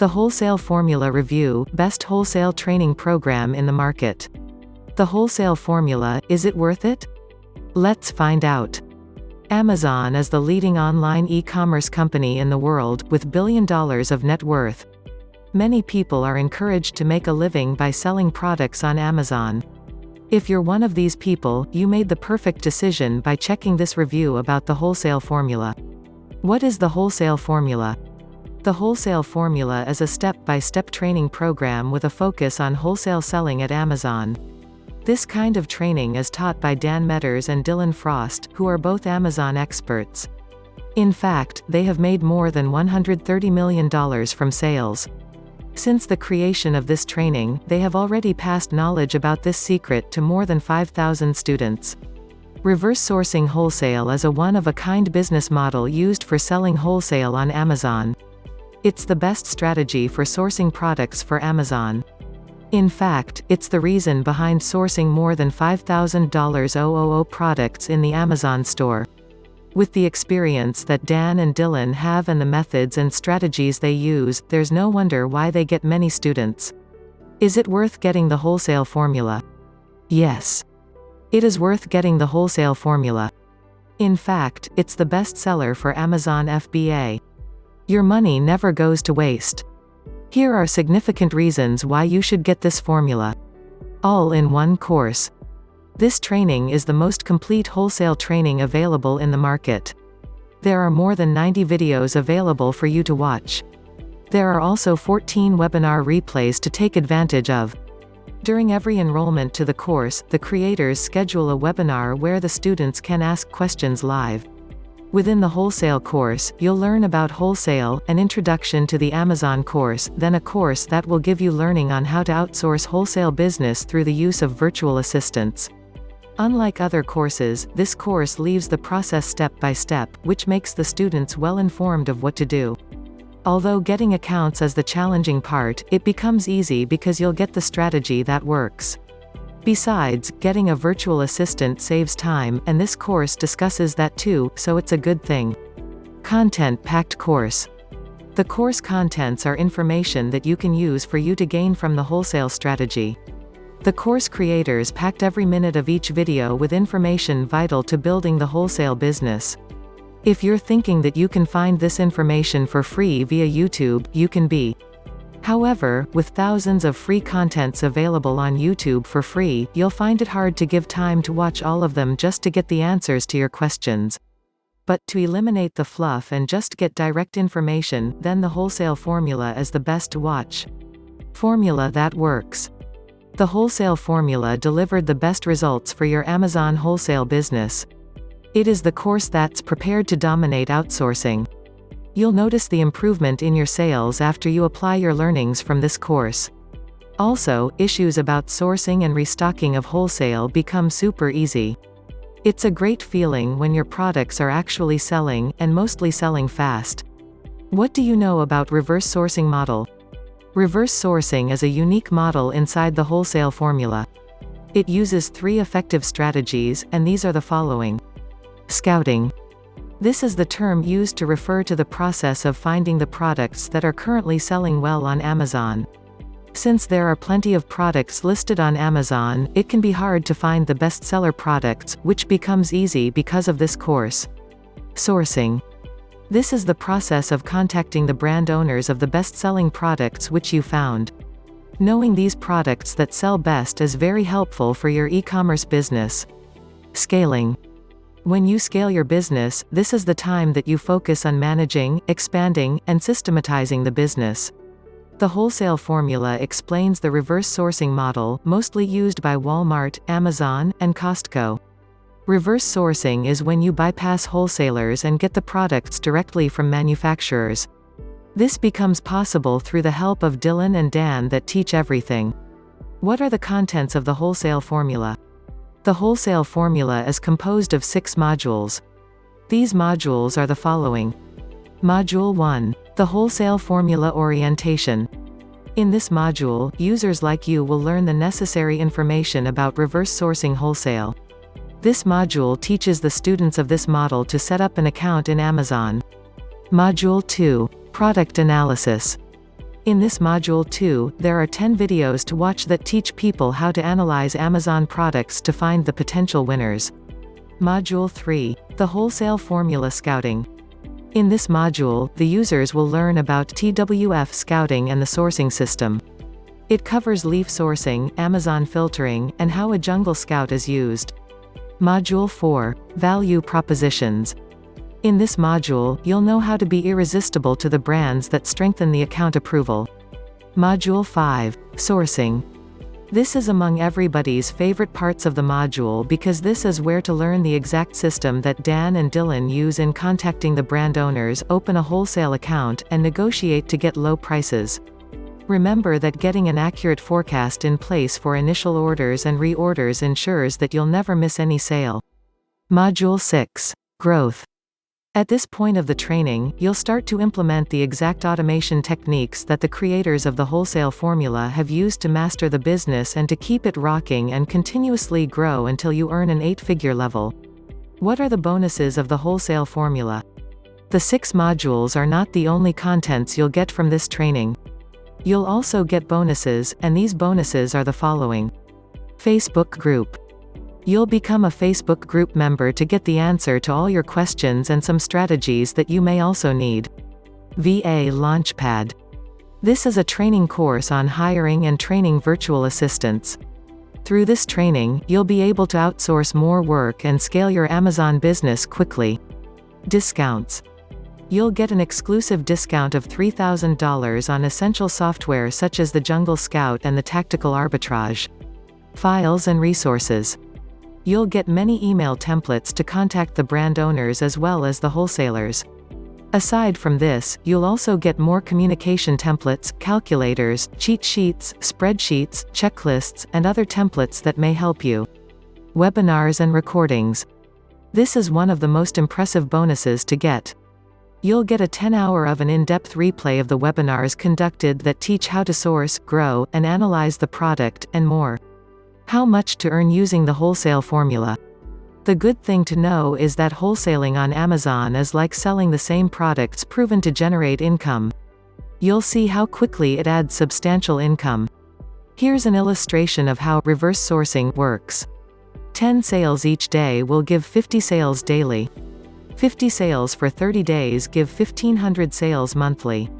The Wholesale Formula Review, Best Wholesale Training Program in the Market. The Wholesale Formula, is it worth it? Let's find out. Amazon is the leading online e-commerce company in the world, with billion dollars of net worth. Many people are encouraged to make a living by selling products on Amazon. If you're one of these people, you made the perfect decision by checking this review about the wholesale formula. What is the wholesale formula? The wholesale formula is a step-by-step training program with a focus on wholesale selling at Amazon. This kind of training is taught by Dan Meadors and Dylan Frost, who are both Amazon experts. In fact, they have made more than $130 million from sales. Since the creation of this training, they have already passed knowledge about this secret to more than 5,000 students. Reverse sourcing wholesale is a one-of-a-kind business model used for selling wholesale on Amazon. It's the best strategy for sourcing products for Amazon. In fact, it's the reason behind sourcing more than $5,000 products in the Amazon store. With the experience that Dan and Dylan have and the methods and strategies they use, there's no wonder why they get many students. Is it worth getting the wholesale formula? Yes. It is worth getting the wholesale formula. In fact, it's the best seller for Amazon FBA. Your money never goes to waste. Here are significant reasons why you should get this formula. All in one course. This training is the most complete wholesale training available in the market. There are more than 90 videos available for you to watch. There are also 14 webinar replays to take advantage of. During every enrollment to the course, the creators schedule a webinar where the students can ask questions live. Within the wholesale course, you'll learn about wholesale, an introduction to the Amazon course, then a course that will give you learning on how to outsource wholesale business through the use of virtual assistants. Unlike other courses, this course leaves the process step by step, which makes the students well informed of what to do. Although getting accounts is the challenging part, it becomes easy because you'll get the strategy that works. Besides, getting a virtual assistant saves time, and this course discusses that too, so it's a good thing. Content-packed course. The course contents are information that you can use for you to gain from the wholesale strategy. The course creators packed every minute of each video with information vital to building the wholesale business. If you're thinking that you can find this information for free via YouTube, you can be. However, with thousands of free contents available on YouTube for free, you'll find it hard to give time to watch all of them just to get the answers to your questions. But, to eliminate the fluff and just get direct information, then the wholesale formula is the best to watch. Formula that works. The wholesale formula delivered the best results for your Amazon wholesale business. It is the course that's prepared to dominate outsourcing. You'll notice the improvement in your sales after you apply your learnings from this course. Also, issues about sourcing and restocking of wholesale become super easy. It's a great feeling when your products are actually selling, and mostly selling fast. What do you know about reverse sourcing model? Reverse sourcing is a unique model inside the wholesale formula. It uses three effective strategies, and these are the following. Scouting. This is the term used to refer to the process of finding the products that are currently selling well on Amazon. Since there are plenty of products listed on Amazon, it can be hard to find the bestseller products, which becomes easy because of this course. Sourcing. This is the process of contacting the brand owners of the best-selling products which you found. Knowing these products that sell best is very helpful for your e-commerce business. Scaling. When you scale your business, this is the time that you focus on managing, expanding, and systematizing the business. The wholesale formula explains the reverse sourcing model, mostly used by Walmart, Amazon, and Costco. Reverse sourcing is when you bypass wholesalers and get the products directly from manufacturers. This becomes possible through the help of Dylan and Dan that teach everything. What are the contents of the wholesale formula? The wholesale formula is composed of six modules. These modules are the following. Module 1. The Wholesale Formula Orientation. In this module, users like you will learn the necessary information about reverse sourcing wholesale. This module teaches the students of this model to set up an account in Amazon. Module 2. Product Analysis. In this module 2, there are 10 videos to watch that teach people how to analyze Amazon products to find the potential winners. Module 3. The Wholesale Formula Scouting. In this module, the users will learn about TWF scouting and the sourcing system. It covers leaf sourcing, Amazon filtering, and how a Jungle Scout is used. Module 4. Value Propositions. In this module, you'll know how to be irresistible to the brands that strengthen the account approval. Module 5. Sourcing. This is among everybody's favorite parts of the module because this is where to learn the exact system that Dan and Dylan use in contacting the brand owners, open a wholesale account, and negotiate to get low prices. Remember that getting an accurate forecast in place for initial orders and reorders ensures that you'll never miss any sale. Module 6. Growth. At this point of the training, you'll start to implement the exact automation techniques that the creators of the wholesale formula have used to master the business and to keep it rocking and continuously grow until you earn an eight-figure level. What are the bonuses of the wholesale formula? The six modules are not the only contents you'll get from this training. You'll also get bonuses, and these bonuses are the following. Facebook group. You'll become a Facebook group member to get the answer to all your questions and some strategies that you may also need. VA Launchpad. This is a training course on hiring and training virtual assistants. Through this training, you'll be able to outsource more work and scale your Amazon business quickly. Discounts. You'll get an exclusive discount of $3,000 on essential software such as the Jungle Scout and the Tactical Arbitrage. Files and resources. You'll get many email templates to contact the brand owners as well as the wholesalers. Aside from this, you'll also get more communication templates, calculators, cheat sheets, spreadsheets, checklists, and other templates that may help you. Webinars and recordings. This is one of the most impressive bonuses to get. You'll get a 10-hour of an in-depth replay of the webinars conducted that teach how to source, grow, and analyze the product, and more. How much to earn using the wholesale formula. The good thing to know is that wholesaling on Amazon is like selling the same products proven to generate income. You'll see how quickly it adds substantial income. Here's an illustration of how reverse sourcing works. 10 sales each day will give 50 sales daily. 50 sales for 30 days give 1500 sales monthly.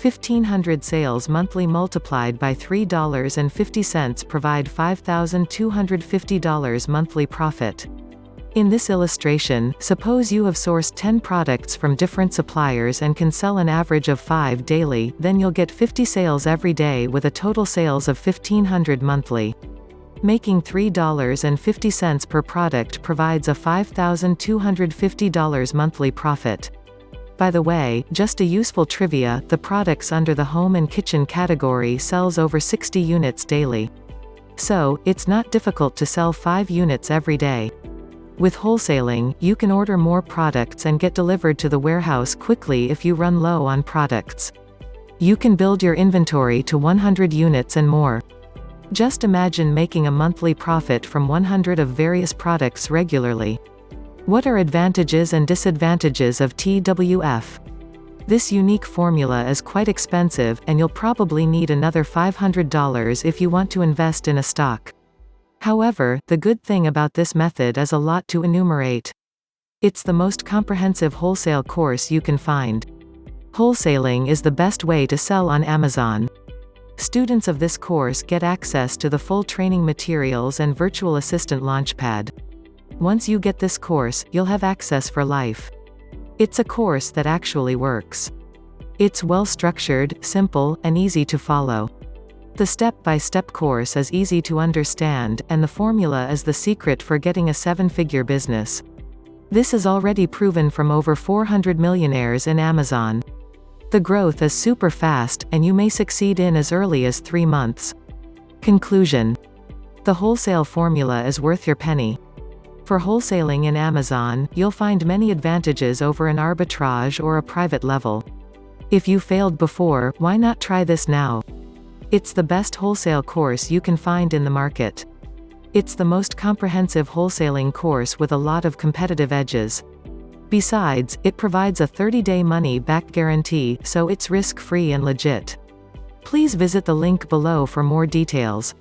1500 sales monthly multiplied by $3.50 provide $5,250 monthly profit. In this illustration, suppose you have sourced 10 products from different suppliers and can sell an average of 5 daily, then you'll get 50 sales every day with a total sales of 1500 monthly. Making $3.50 per product provides a $5,250 monthly profit. By the way, just a useful trivia, the products under the home and kitchen category sells over 60 units daily. So, it's not difficult to sell 5 units every day. With wholesaling, you can order more products and get delivered to the warehouse quickly if you run low on products. You can build your inventory to 100 units and more. Just imagine making a monthly profit from 100 of various products regularly. What are advantages and disadvantages of TWF? This unique formula is quite expensive, and you'll probably need another $500 if you want to invest in a stock. However, the good thing about this method is a lot to enumerate. It's the most comprehensive wholesale course you can find. Wholesaling is the best way to sell on Amazon. Students of this course get access to the full training materials and virtual assistant launchpad. Once you get this course, you'll have access for life. It's a course that actually works. It's well structured, simple, and easy to follow. The step-by-step -step course is easy to understand, and the formula is the secret for getting a seven-figure business. This is already proven from over 400 millionaires in Amazon. The growth is super fast, and you may succeed in as early as three months. Conclusion. The wholesale formula is worth your penny. For wholesaling in Amazon, you'll find many advantages over an arbitrage or a private label. If you failed before, why not try this now? It's the best wholesale course you can find in the market. It's the most comprehensive wholesaling course with a lot of competitive edges. Besides, it provides a 30-day money-back guarantee, so it's risk-free and legit. Please visit the link below for more details.